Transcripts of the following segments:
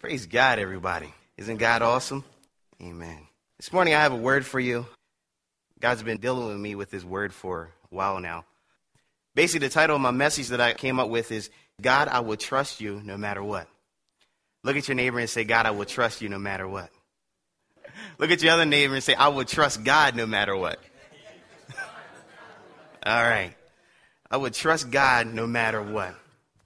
Praise God, everybody. Isn't God awesome? Amen. This morning I have a word for you. God's been dealing with me with His word for a while now. Basically, the title of my message that I came up with is God, I will trust you no matter what. Look at your neighbor and say, God, I will trust you no matter what. Look at your other neighbor and say, I will trust God no matter what. All right. I would trust God no matter what.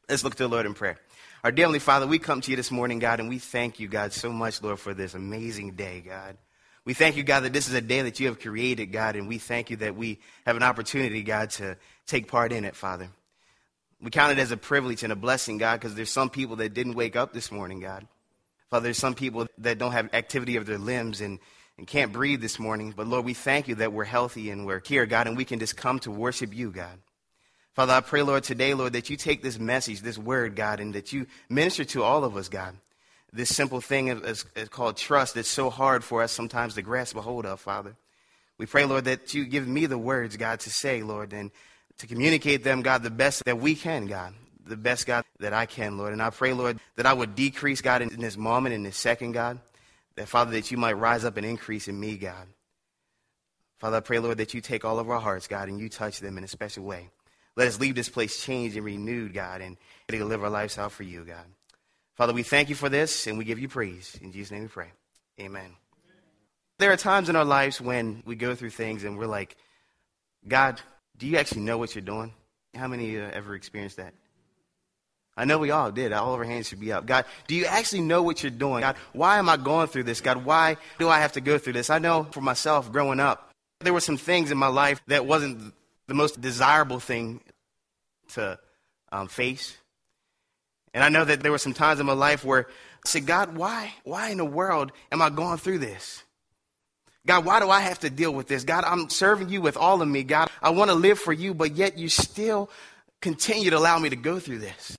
Let's look to the Lord in prayer. Our Heavenly Father, we come to you this morning, God, and we thank you, God, so much, Lord, for this amazing day, God. We thank you, God, that this is a day that you have created, God, and we thank you that we have an opportunity, God, to take part in it, Father. We count it as a privilege and a blessing, God, because there's some people that didn't wake up this morning, God. Father, there's some people that don't have activity of their limbs and, and can't breathe this morning. But Lord, we thank you that we're healthy and we're here, God, and we can just come to worship you, God. Father, I pray, Lord, today, Lord, that you take this message, this word, God, and that you minister to all of us, God. This simple thing is, is called trust that's so hard for us sometimes to grasp a hold of, Father. We pray, Lord, that you give me the words, God, to say, Lord, and to communicate them, God, the best that we can, God the best, God, that I can, Lord. And I pray, Lord, that I would decrease, God, in, this moment, in this second, God. That, Father, that you might rise up and increase in me, God. Father, I pray, Lord, that you take all of our hearts, God, and you touch them in a special way. Let us leave this place changed and renewed, God, and to live our lives out for you, God. Father, we thank you for this, and we give you praise. In Jesus' name we pray. Amen. There are times in our lives when we go through things and we're like, God, do you actually know what you're doing? How many uh, ever experienced that? I know we all did. All of our hands should be up. God, do you actually know what you're doing? God, why am I going through this? God, why do I have to go through this? I know for myself growing up, there were some things in my life that wasn't the most desirable thing to um, face. And I know that there were some times in my life where I said, God, why, why in the world am I going through this? God, why do I have to deal with this? God, I'm serving you with all of me. God, I want to live for you, but yet you still continue to allow me to go through this.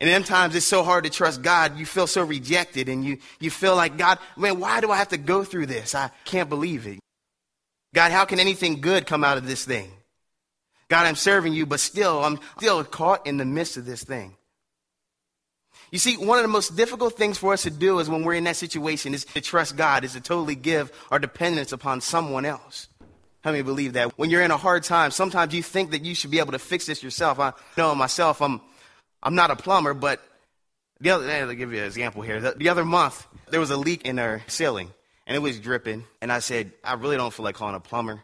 And in times it's so hard to trust God. You feel so rejected and you, you feel like, God, man, why do I have to go through this? I can't believe it. God, how can anything good come out of this thing? God, I'm serving you, but still, I'm still caught in the midst of this thing. You see, one of the most difficult things for us to do is when we're in that situation is to trust God, is to totally give our dependence upon someone else. How many believe that? When you're in a hard time, sometimes you think that you should be able to fix this yourself. I know myself, I'm I'm not a plumber, but the other, I'll give you an example here. The, the, other month, there was a leak in our ceiling, and it was dripping. And I said, I really don't feel like calling a plumber.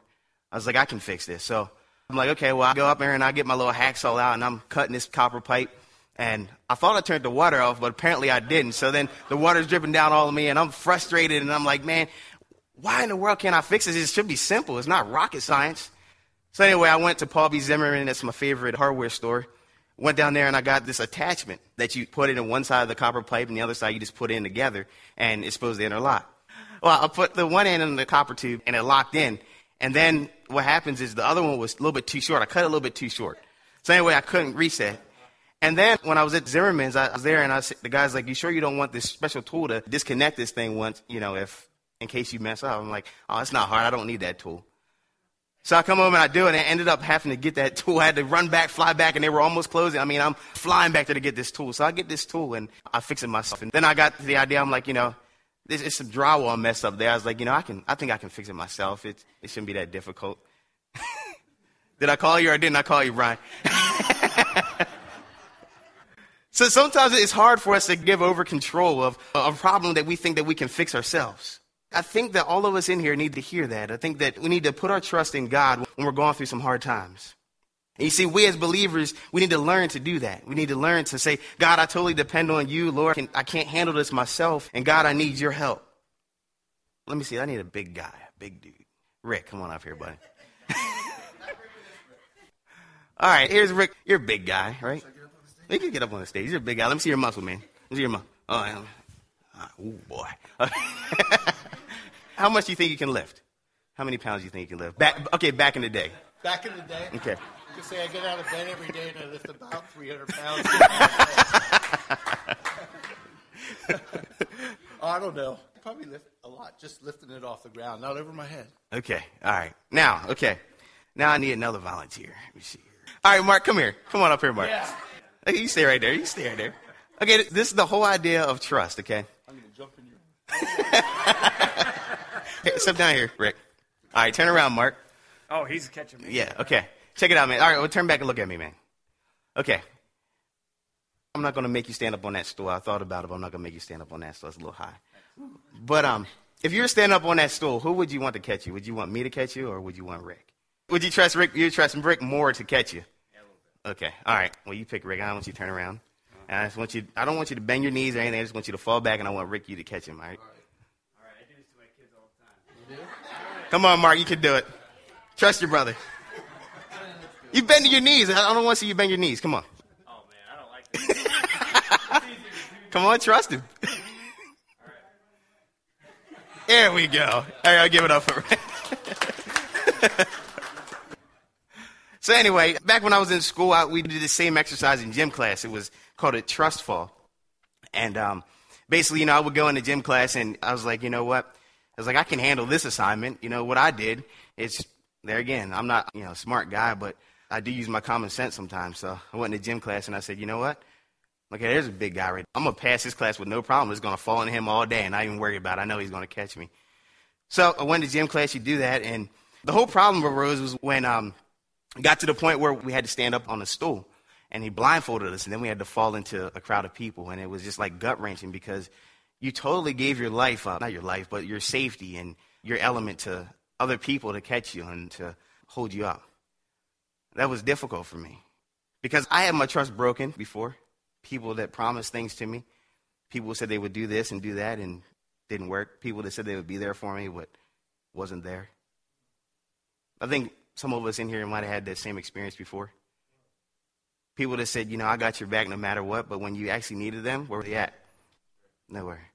I was like, I can fix this. So I'm like, okay, well, I go up there and I get my little hacksaw out, and I'm cutting this copper pipe. And I thought I turned the water off, but apparently I didn't. So then the water's dripping down all of me, and I'm frustrated, and I'm like, man, why in the world can't I fix this? It should be simple. It's not rocket science. So anyway, I went to Paul B. Zimmerman. That's my favorite hardware store. Went down there and I got this attachment that you put it in one side of the copper pipe and the other side you just put in together and it's supposed to interlock. Well, I put the one end in the copper tube and it locked in. And then what happens is the other one was a little bit too short. I cut it a little bit too short. So anyway, I couldn't reset. And then when I was at Zimmerman's, I was there and I said, the guy's like, you sure you don't want this special tool to disconnect this thing once, you know, if, in case you mess up? I'm like, oh, it's not hard. I don't need that tool. So I come home and I do it, and I ended up having to get that tool. I had to run back, fly back, and they were almost closing. I mean, I'm flying back there to get this tool. So I get this tool, and I fix it myself. And then I got the idea. I'm like, you know, this is some drywall mess up there. I was like, you know, I can, I think I can fix it myself. It, it shouldn't be that difficult. Did I call you or didn't I call you, Brian? so sometimes it's hard for us to give over control of a problem that we think that we can fix ourselves. I think that all of us in here need to hear that. I think that we need to put our trust in God when we're going through some hard times. And you see, we as believers, we need to learn to do that. We need to learn to say, God, I totally depend on you, Lord. I can't handle this myself. And God, I need your help. Let me see. I need a big guy, a big dude. Rick, come on up here, buddy. All right, here's Rick. You're a big guy, right? You can get up on the stage. You're a big guy. Let me see your muscle, man. Let me see your muscle. Oh, oh boy. How much do you think you can lift? How many pounds do you think you can lift? Back, okay, back in the day. Back in the day? Okay. You say I get out of bed every day and I lift about 300 pounds. oh, I don't know. Probably lift a lot, just lifting it off the ground, not over my head. Okay, all right. Now, okay. Now I need another volunteer. Let me see. Here. All right, Mark, come here. Come on up here, Mark. Yeah. Okay, you stay right there. You stay right there. Okay, this is the whole idea of trust, okay? I'm going to jump in your. Hey, step down here, Rick. All right, turn around, Mark. Oh, he's catching me. Yeah, okay. Check it out, man. All right, well, turn back and look at me, man. Okay. I'm not going to make you stand up on that stool. I thought about it, but I'm not going to make you stand up on that stool. It's a little high. But um, if you were standing up on that stool, who would you want to catch you? Would you want me to catch you, or would you want Rick? Would you trust Rick? You trust Rick more to catch you? Okay. All right. Well, you pick Rick. I don't want you to turn around. And I just want you. I don't want you to bend your knees or anything. I just want you to fall back, and I want Rick you to catch him. All right. All right, I do this to my kids all the time. Come on, Mark. You can do it. Trust your brother. You bend your knees. I don't want to see you bend your knees. Come on. Oh man, I don't like this. Come on, trust him. There we go. All right, I'll give it up for so anyway, back when I was in school, I, we did the same exercise in gym class. It was called a trust fall. And um, basically, you know, I would go into gym class and I was like, you know what? I was like, I can handle this assignment. You know, what I did is, there again, I'm not, you know, a smart guy, but I do use my common sense sometimes. So I went into gym class and I said, you know what? Okay, there's a big guy right there. I'm going to pass this class with no problem. It's going to fall on him all day and not even worry about it. I know he's going to catch me. So I went to gym class, you do that, and the whole problem arose was when um, got to the point where we had to stand up on a stool, and he blindfolded us, and then we had to fall into a crowd of people, and it was just like gut wrenching because you totally gave your life up, not your life, but your safety and your element to other people to catch you and to hold you up. That was difficult for me because I had my trust broken before. People that promised things to me, people said they would do this and do that, and didn't work. People that said they would be there for me, but wasn't there. I think some of us in here might have had that same experience before. People that said, you know, I got your back no matter what, but when you actually needed them, where were they at? Nowhere.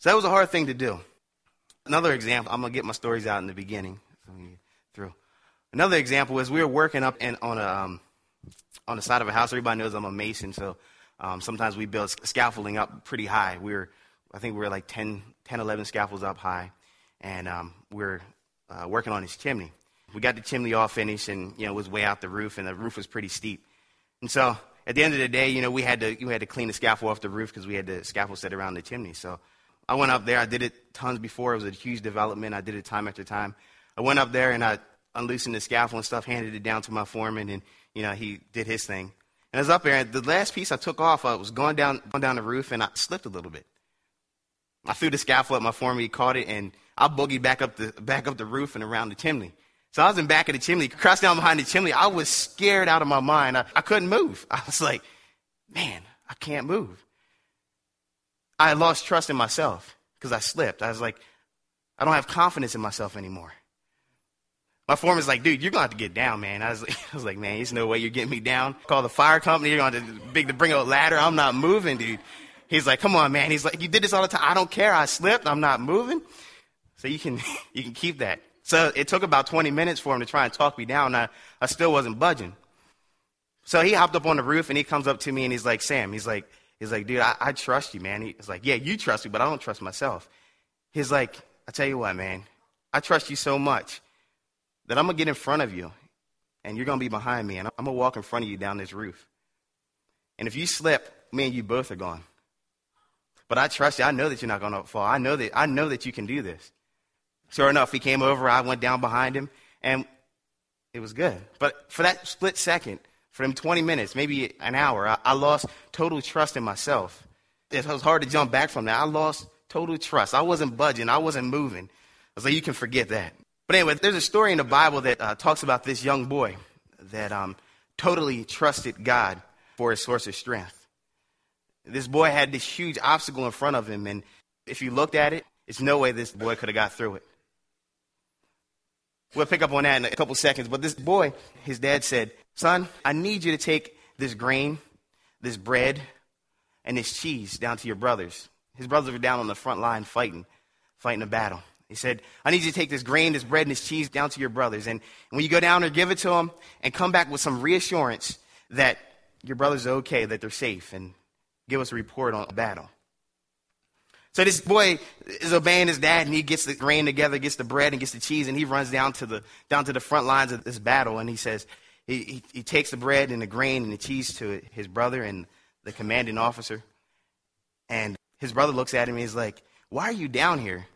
So that was a hard thing to do. Another example, I'm going to get my stories out in the beginning. So we get through. Another example is we were working up in, on, a, um, on the side of a house. Everybody knows I'm a mason, so um, sometimes we build scaffolding up pretty high. We were, I think we were like 10, 10 11 scaffolds up high, and um, we we're uh, working on this chimney. We got the chimney all finished, and you know it was way out the roof, and the roof was pretty steep. And so at the end of the day, you know, we had to we had to clean the scaffold off the roof because we had the scaffold set around the chimney. So I went up there. I did it tons before. It was a huge development. I did it time after time. I went up there and I unloosened the scaffold and stuff, handed it down to my foreman, and you know he did his thing. And I was up there, and the last piece I took off, I was going down going down the roof, and I slipped a little bit. I threw the scaffold at my foreman. He caught it, and I boogied back up the back up the roof and around the chimney. So I was in back of the chimney, crossed down behind the chimney. I was scared out of my mind. I, I couldn't move. I was like, man, I can't move. I lost trust in myself because I slipped. I was like, I don't have confidence in myself anymore. My foreman's like, dude, you're to have to get down, man. I was like, I was like, man, there's no way you're getting me down. Call the fire company. You're to have to big to bring a ladder. I'm not moving, dude. He's like, come on, man. He's like, you did this all the time. I don't care. I slipped. I'm not moving. So you can, you can keep that. So it took about 20 minutes for him to try and talk me down. I, I still wasn't budging. So he hopped up on the roof and he comes up to me and he's like, Sam, he's like, he's like, dude, I, I trust you, man. He's like, yeah, you trust me, but I don't trust myself. He's like, I tell you what, man, I trust you so much that I'm going to get in front of you and you're going to be behind me and I'm going to walk in front of you down this roof. And if you slip, me and you both are gone. But I trust you. I know that you're not going to fall. I know that, I know that you can do this. Sure enough, he came over. I went down behind him, and it was good. But for that split second, for them 20 minutes, maybe an hour, I, I lost total trust in myself. It was hard to jump back from that. I lost total trust. I wasn't budging. I wasn't moving. I was like, you can forget that. But anyway, there's a story in the Bible that uh, talks about this young boy that um, totally trusted God for his source of strength. This boy had this huge obstacle in front of him, and if you looked at it, it's no way this boy could have got through it. We'll pick up on that in a couple seconds. But this boy, his dad said, Son, I need you to take this grain, this bread, and this cheese down to your brothers. His brothers were down on the front line fighting, fighting a battle. He said, I need you to take this grain, this bread, and this cheese down to your brothers. And when you go down there, give it to them and come back with some reassurance that your brothers are okay, that they're safe, and give us a report on the battle. So this boy is obeying his dad, and he gets the grain together, gets the bread, and gets the cheese, and he runs down to the down to the front lines of this battle, and he says he, he, he takes the bread and the grain and the cheese to his brother, and the commanding officer. And his brother looks at him and he's like, Why are you down here?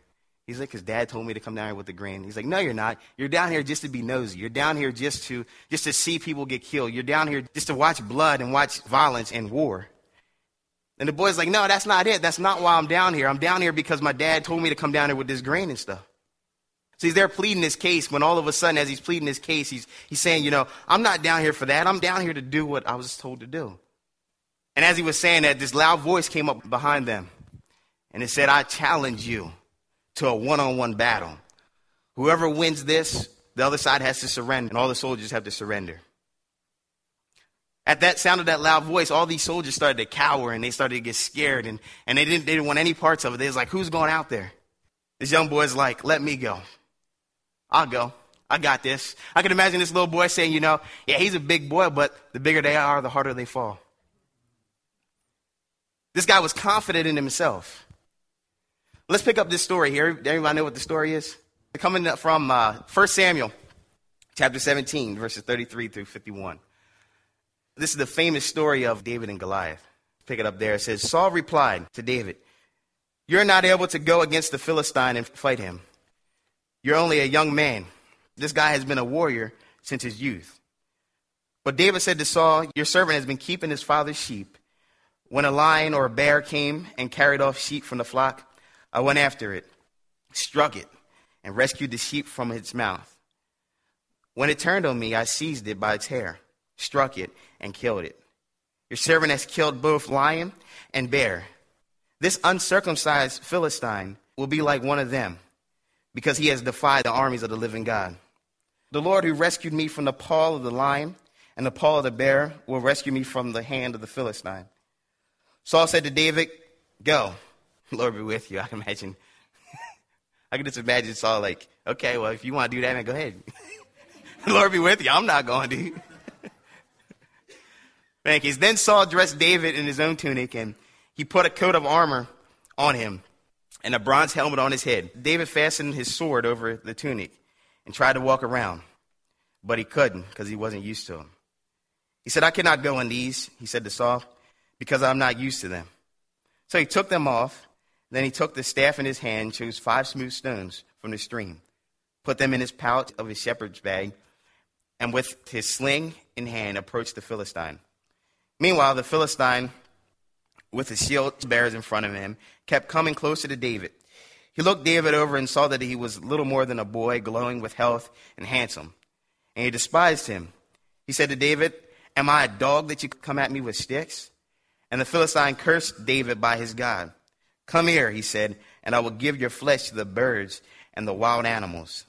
He's like, His dad told me to come down here with the grain. He's like, No, you're not. You're down here just to be nosy. You're down here just to just to see people get killed. You're down here just to watch blood and watch violence and war. And the boy's like, No, that's not it. That's not why I'm down here. I'm down here because my dad told me to come down here with this grain and stuff. So he's there pleading his case when all of a sudden, as he's pleading his case, he's, he's saying, You know, I'm not down here for that. I'm down here to do what I was told to do. And as he was saying that, this loud voice came up behind them. And it said, I challenge you to a one on one battle. Whoever wins this, the other side has to surrender, and all the soldiers have to surrender. At that sound of that loud voice, all these soldiers started to cower and they started to get scared, and, and they, didn't, they didn't want any parts of it. They was like, Who's going out there? This young boy's like, Let me go. I'll go. I got this. I can imagine this little boy saying, You know, yeah, he's a big boy, but the bigger they are, the harder they fall. This guy was confident in himself. Let's pick up this story here. Everybody know what the story is? Coming from uh, 1 Samuel chapter 17, verses 33 through 51. This is the famous story of David and Goliath. Pick it up there. It says, Saul replied to David, You're not able to go against the Philistine and fight him. You're only a young man. This guy has been a warrior since his youth. But David said to Saul, Your servant has been keeping his father's sheep. When a lion or a bear came and carried off sheep from the flock, I went after it, struck it, and rescued the sheep from its mouth. When it turned on me, I seized it by its hair, struck it, and killed it. Your servant has killed both lion and bear. This uncircumcised Philistine will be like one of them, because he has defied the armies of the living God. The Lord who rescued me from the paw of the lion and the paw of the bear will rescue me from the hand of the Philistine. Saul said to David, Go. Lord be with you. I can imagine. I can just imagine Saul like, okay, well, if you want to do that, then go ahead. Lord be with you. I'm not going to. Thank you. Then Saul dressed David in his own tunic, and he put a coat of armor on him and a bronze helmet on his head. David fastened his sword over the tunic and tried to walk around, but he couldn't because he wasn't used to them. He said, I cannot go in these, he said to Saul because I'm not used to them. So he took them off. Then he took the staff in his hand, chose five smooth stones from the stream, put them in his pouch of his shepherd's bag, and with his sling in hand approached the Philistine. Meanwhile, the Philistine, with his shield bearers in front of him, kept coming closer to David. He looked David over and saw that he was little more than a boy, glowing with health and handsome. And he despised him. He said to David, Am I a dog that you come at me with sticks? And the Philistine cursed David by his God. Come here, he said, and I will give your flesh to the birds and the wild animals.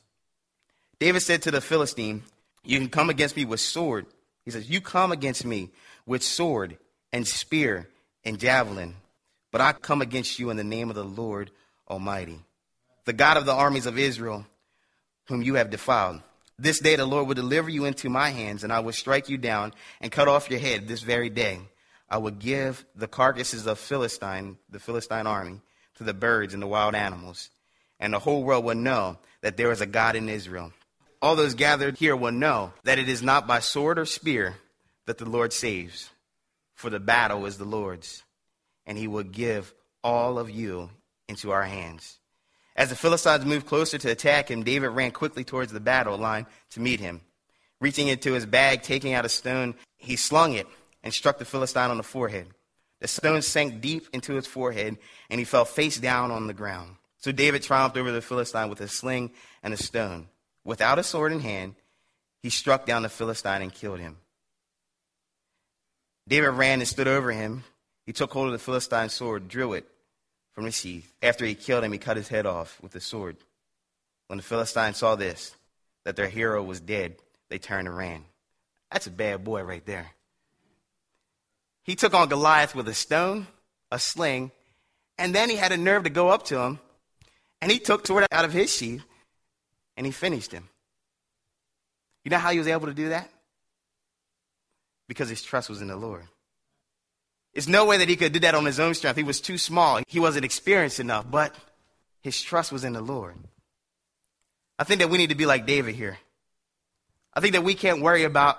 David said to the Philistine, You can come against me with sword. He says, You come against me with sword and spear and javelin, but I come against you in the name of the Lord Almighty, the God of the armies of Israel, whom you have defiled. This day the Lord will deliver you into my hands, and I will strike you down and cut off your head this very day. I will give the carcasses of Philistine, the Philistine army, to the birds and the wild animals, and the whole world will know that there is a God in Israel. All those gathered here will know that it is not by sword or spear that the Lord saves, for the battle is the Lord's, and he will give all of you into our hands. As the Philistines moved closer to attack him, David ran quickly towards the battle line to meet him. Reaching into his bag, taking out a stone, he slung it and struck the Philistine on the forehead. The stone sank deep into his forehead, and he fell face down on the ground. So David triumphed over the Philistine with a sling and a stone. Without a sword in hand, he struck down the Philistine and killed him. David ran and stood over him. He took hold of the Philistine's sword, drew it from the sheath. After he killed him, he cut his head off with the sword. When the Philistines saw this, that their hero was dead, they turned and ran. That's a bad boy right there. He took on Goliath with a stone, a sling, and then he had a nerve to go up to him, and he took sword out of his sheath, and he finished him. You know how he was able to do that? Because his trust was in the Lord. There's no way that he could do that on his own strength. He was too small. He wasn't experienced enough, but his trust was in the Lord. I think that we need to be like David here. I think that we can't worry about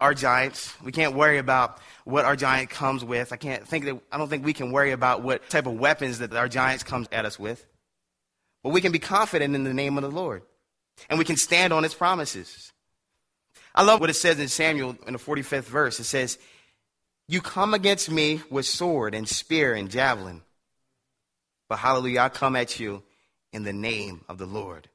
our giants. We can't worry about what our giant comes with. I can't think that, I don't think we can worry about what type of weapons that our giants comes at us with. But we can be confident in the name of the Lord. And we can stand on his promises. I love what it says in Samuel in the 45th verse. It says, You come against me with sword and spear and javelin. But hallelujah, I come at you in the name of the Lord.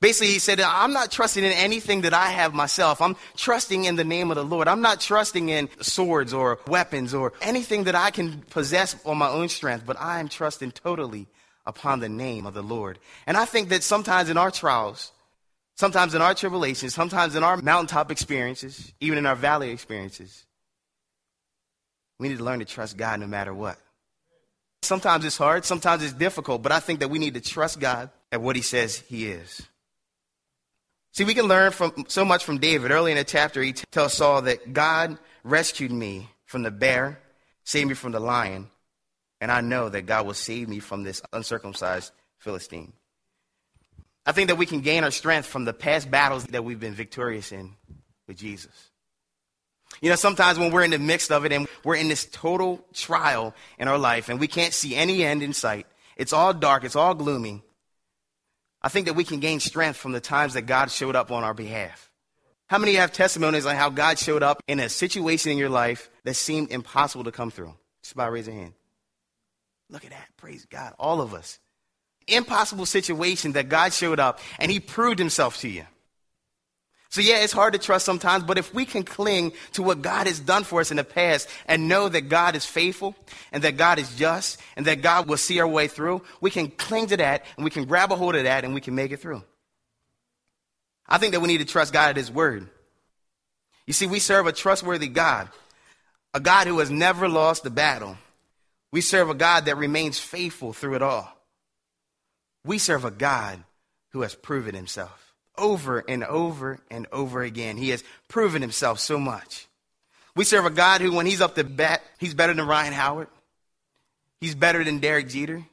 Basically, he said, I'm not trusting in anything that I have myself. I'm trusting in the name of the Lord. I'm not trusting in swords or weapons or anything that I can possess on my own strength, but I am trusting totally upon the name of the Lord. And I think that sometimes in our trials, sometimes in our tribulations, sometimes in our mountaintop experiences, even in our valley experiences, we need to learn to trust God no matter what. Sometimes it's hard, sometimes it's difficult, but I think that we need to trust God at what He says He is. See, we can learn from so much from David. Early in the chapter, he tells Saul that God rescued me from the bear, saved me from the lion, and I know that God will save me from this uncircumcised Philistine. I think that we can gain our strength from the past battles that we've been victorious in with Jesus. You know, sometimes when we're in the midst of it and we're in this total trial in our life and we can't see any end in sight, it's all dark, it's all gloomy. I think that we can gain strength from the times that God showed up on our behalf. How many have testimonies on how God showed up in a situation in your life that seemed impossible to come through? Just by your hand. Look at that. Praise God. All of us. Impossible situation that God showed up and he proved himself to you. So yeah, it's hard to trust sometimes, but if we can cling to what God has done for us in the past and know that God is faithful and that God is just and that God will see our way through, we can cling to that and we can grab a hold of that and we can make it through. I think that we need to trust God at his word. You see, we serve a trustworthy God, a God who has never lost the battle. We serve a God that remains faithful through it all. We serve a God who has proven himself over and over and over again. He has proven himself so much. We serve a God who, when he's up to bat, he's better than Ryan Howard. He's better than Derek Jeter.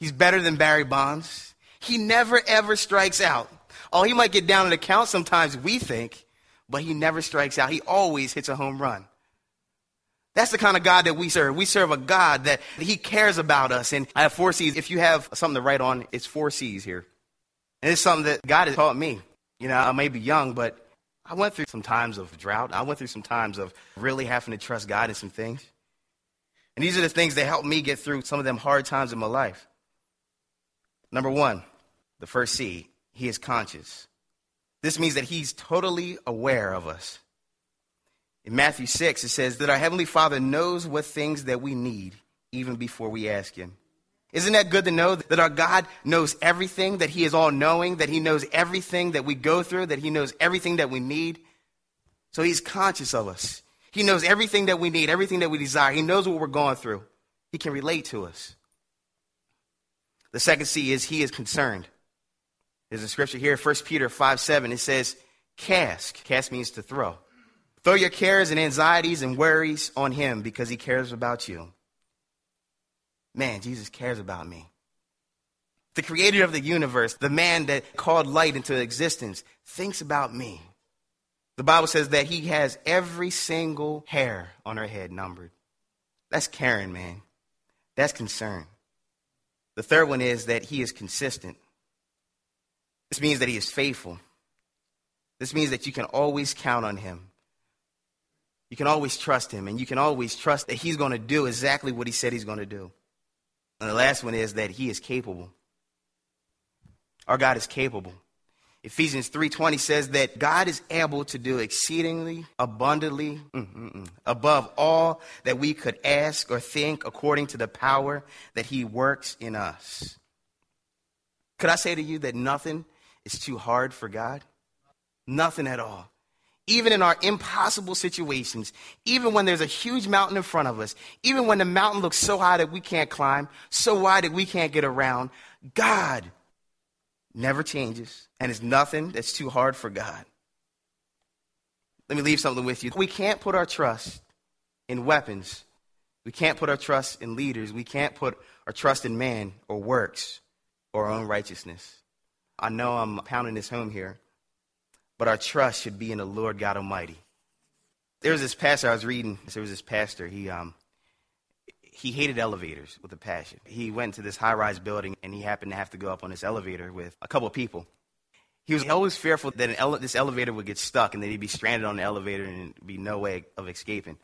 He's better than Barry Bonds. He never, ever strikes out. Oh, he might get down in the count sometimes, we think, but he never strikes out. He always hits a home run. That's the kind of God that we serve. We serve a God that he cares about us. And I have four C's. If you have something to write on, it's four C's here. And it's something that God has taught me. You know, I may be young, but I went through some times of drought. I went through some times of really having to trust God in some things. And these are the things that helped me get through some of them hard times in my life. Number one, the first C, he is conscious. This means that he's totally aware of us. In Matthew 6, it says that our Heavenly Father knows what things that we need even before we ask Him. Isn't that good to know that our God knows everything, that He is all knowing, that He knows everything that we go through, that He knows everything that we need? So He's conscious of us. He knows everything that we need, everything that we desire. He knows what we're going through. He can relate to us. The second C is He is concerned. There's a scripture here, 1 Peter 5 7. It says, Cast. Cast means to throw. Throw your cares and anxieties and worries on Him because He cares about you man, Jesus cares about me. The creator of the universe, the man that called light into existence, thinks about me. The Bible says that he has every single hair on her head numbered. That's caring, man. That's concern. The third one is that he is consistent. This means that he is faithful. This means that you can always count on him. You can always trust him, and you can always trust that he's going to do exactly what he said he's going to do. And the last one is that he is capable. Our God is capable. Ephesians 3:20 says that God is able to do exceedingly abundantly mm, mm, mm, above all that we could ask or think according to the power that he works in us. Could I say to you that nothing is too hard for God? Nothing at all even in our impossible situations, even when there's a huge mountain in front of us, even when the mountain looks so high that we can't climb, so wide that we can't get around, God never changes, and it's nothing that's too hard for God. Let me leave something with you. We can't put our trust in weapons. We can't put our trust in leaders. We can't put our trust in man or works or our own righteousness. I know I'm pounding this home here. But our trust should be in the Lord God Almighty. There was this pastor I was reading. There was this pastor. He um, he hated elevators with a passion. He went to this high-rise building and he happened to have to go up on this elevator with a couple of people. He was always fearful that ele- this elevator would get stuck and that he'd be stranded on the elevator and be no way of escaping.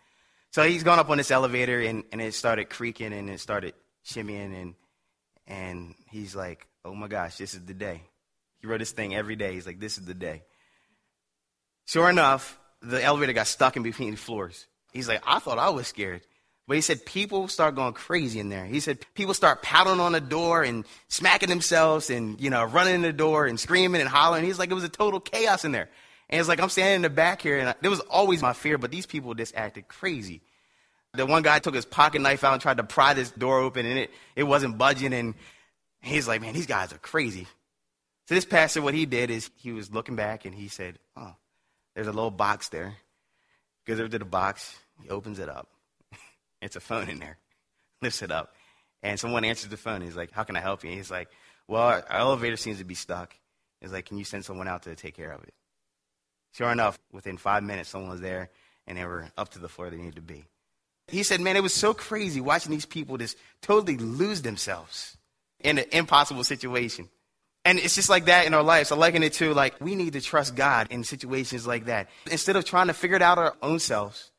So he's gone up on this elevator and, and it started creaking and it started shimmying and and he's like, "Oh my gosh, this is the day." He wrote this thing every day. He's like, "This is the day." Sure enough, the elevator got stuck in between floors. He's like, "I thought I was scared." But he said people start going crazy in there. He said people start pounding on the door and smacking themselves and, you know, running in the door and screaming and hollering. He's like, it was a total chaos in there. And it's like, I'm standing in the back here and there was always my fear, but these people just acted crazy. The one guy took his pocket knife out and tried to pry this door open and it, it wasn't budging. And he's like, man, these guys are crazy. So this pastor, what he did is he was looking back and he said, oh, there's a little box there. Goes over to the box. He opens it up. It's a phone in there. Lifts it up. And someone answers the phone. He's like, How can I help you? And he's like, Well, our elevator seems to be stuck. He's like, Can you send someone out to take care of it? Sure enough, within five minutes, someone was there and they were up to the floor they needed to be. He said, Man, it was so crazy watching these people just totally lose themselves in an impossible situation. And it's just like that in our lives. I liken it to like we need to trust God in situations like that. Instead of trying to figure it out our own selves,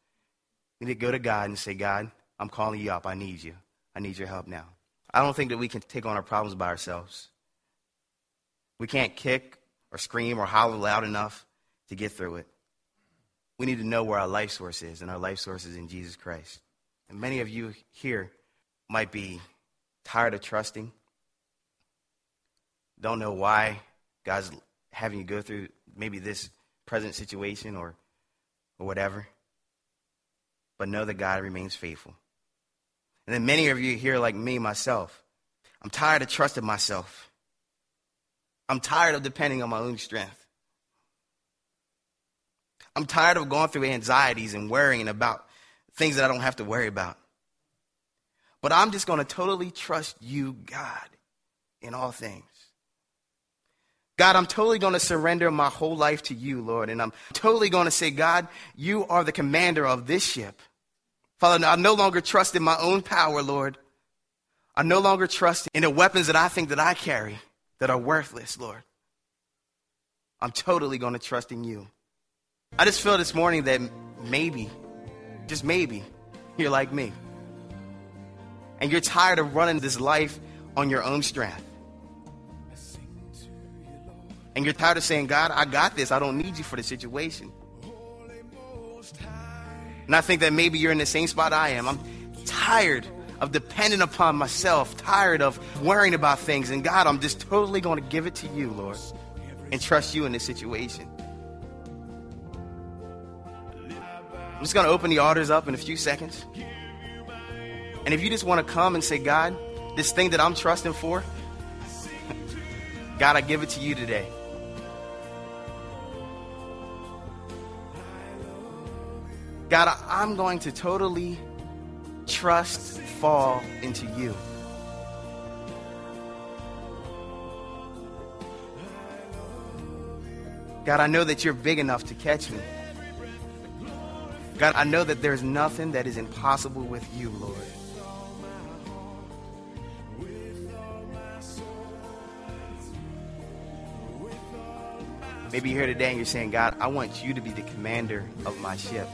we need to go to God and say, God, I'm calling you up. I need you. I need your help now. I don't think that we can take on our problems by ourselves. We can't kick or scream or holler loud enough to get through it. We need to know where our life source is, and our life source is in Jesus Christ. And many of you here might be tired of trusting, don't know why God's having you go through maybe this present situation or, or whatever but know that God remains faithful. And then many of you here, like me, myself, I'm tired of trusting myself. I'm tired of depending on my own strength. I'm tired of going through anxieties and worrying about things that I don't have to worry about. But I'm just going to totally trust you, God, in all things. God, I'm totally going to surrender my whole life to you, Lord. And I'm totally going to say, God, you are the commander of this ship. Father, I no longer trust in my own power, Lord. I no longer trust in the weapons that I think that I carry that are worthless, Lord. I'm totally going to trust in you. I just feel this morning that maybe, just maybe, you're like me. And you're tired of running this life on your own strength. And you're tired of saying, God, I got this. I don't need you for the situation. And I think that maybe you're in the same spot I am. I'm tired of depending upon myself, tired of worrying about things. And God, I'm just totally going to give it to you, Lord, and trust you in this situation. I'm just going to open the altars up in a few seconds. And if you just want to come and say, God, this thing that I'm trusting for, God, I give it to you today. God, I'm going to totally trust, fall into you. God, I know that you're big enough to catch me. God, I know that there's nothing that is impossible with you, Lord. Maybe you're here today and you're saying, God, I want you to be the commander of my ship.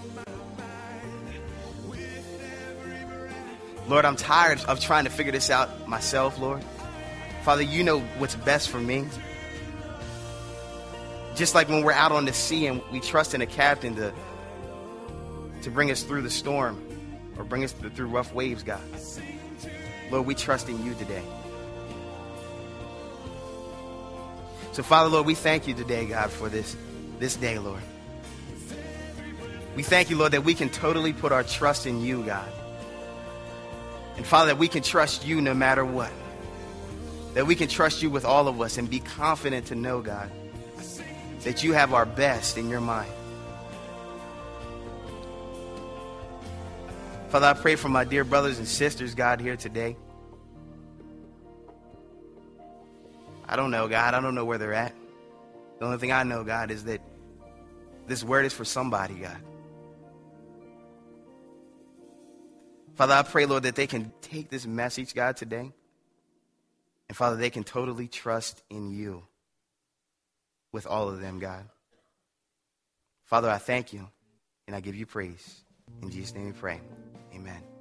Lord, I'm tired of trying to figure this out myself, Lord. Father, you know what's best for me. Just like when we're out on the sea and we trust in a captain to, to bring us through the storm or bring us through rough waves, God. Lord, we trust in you today. So, Father, Lord, we thank you today, God, for this, this day, Lord. We thank you, Lord, that we can totally put our trust in you, God. And Father, that we can trust you no matter what. That we can trust you with all of us and be confident to know, God, that you have our best in your mind. Father, I pray for my dear brothers and sisters, God, here today. I don't know, God. I don't know where they're at. The only thing I know, God, is that This word is for somebody, God. Father, I pray, Lord, that they can take this message, God, today. And Father, they can totally trust in you with all of them, God. Father, I thank you and I give you praise. In Jesus' name we pray. Amen.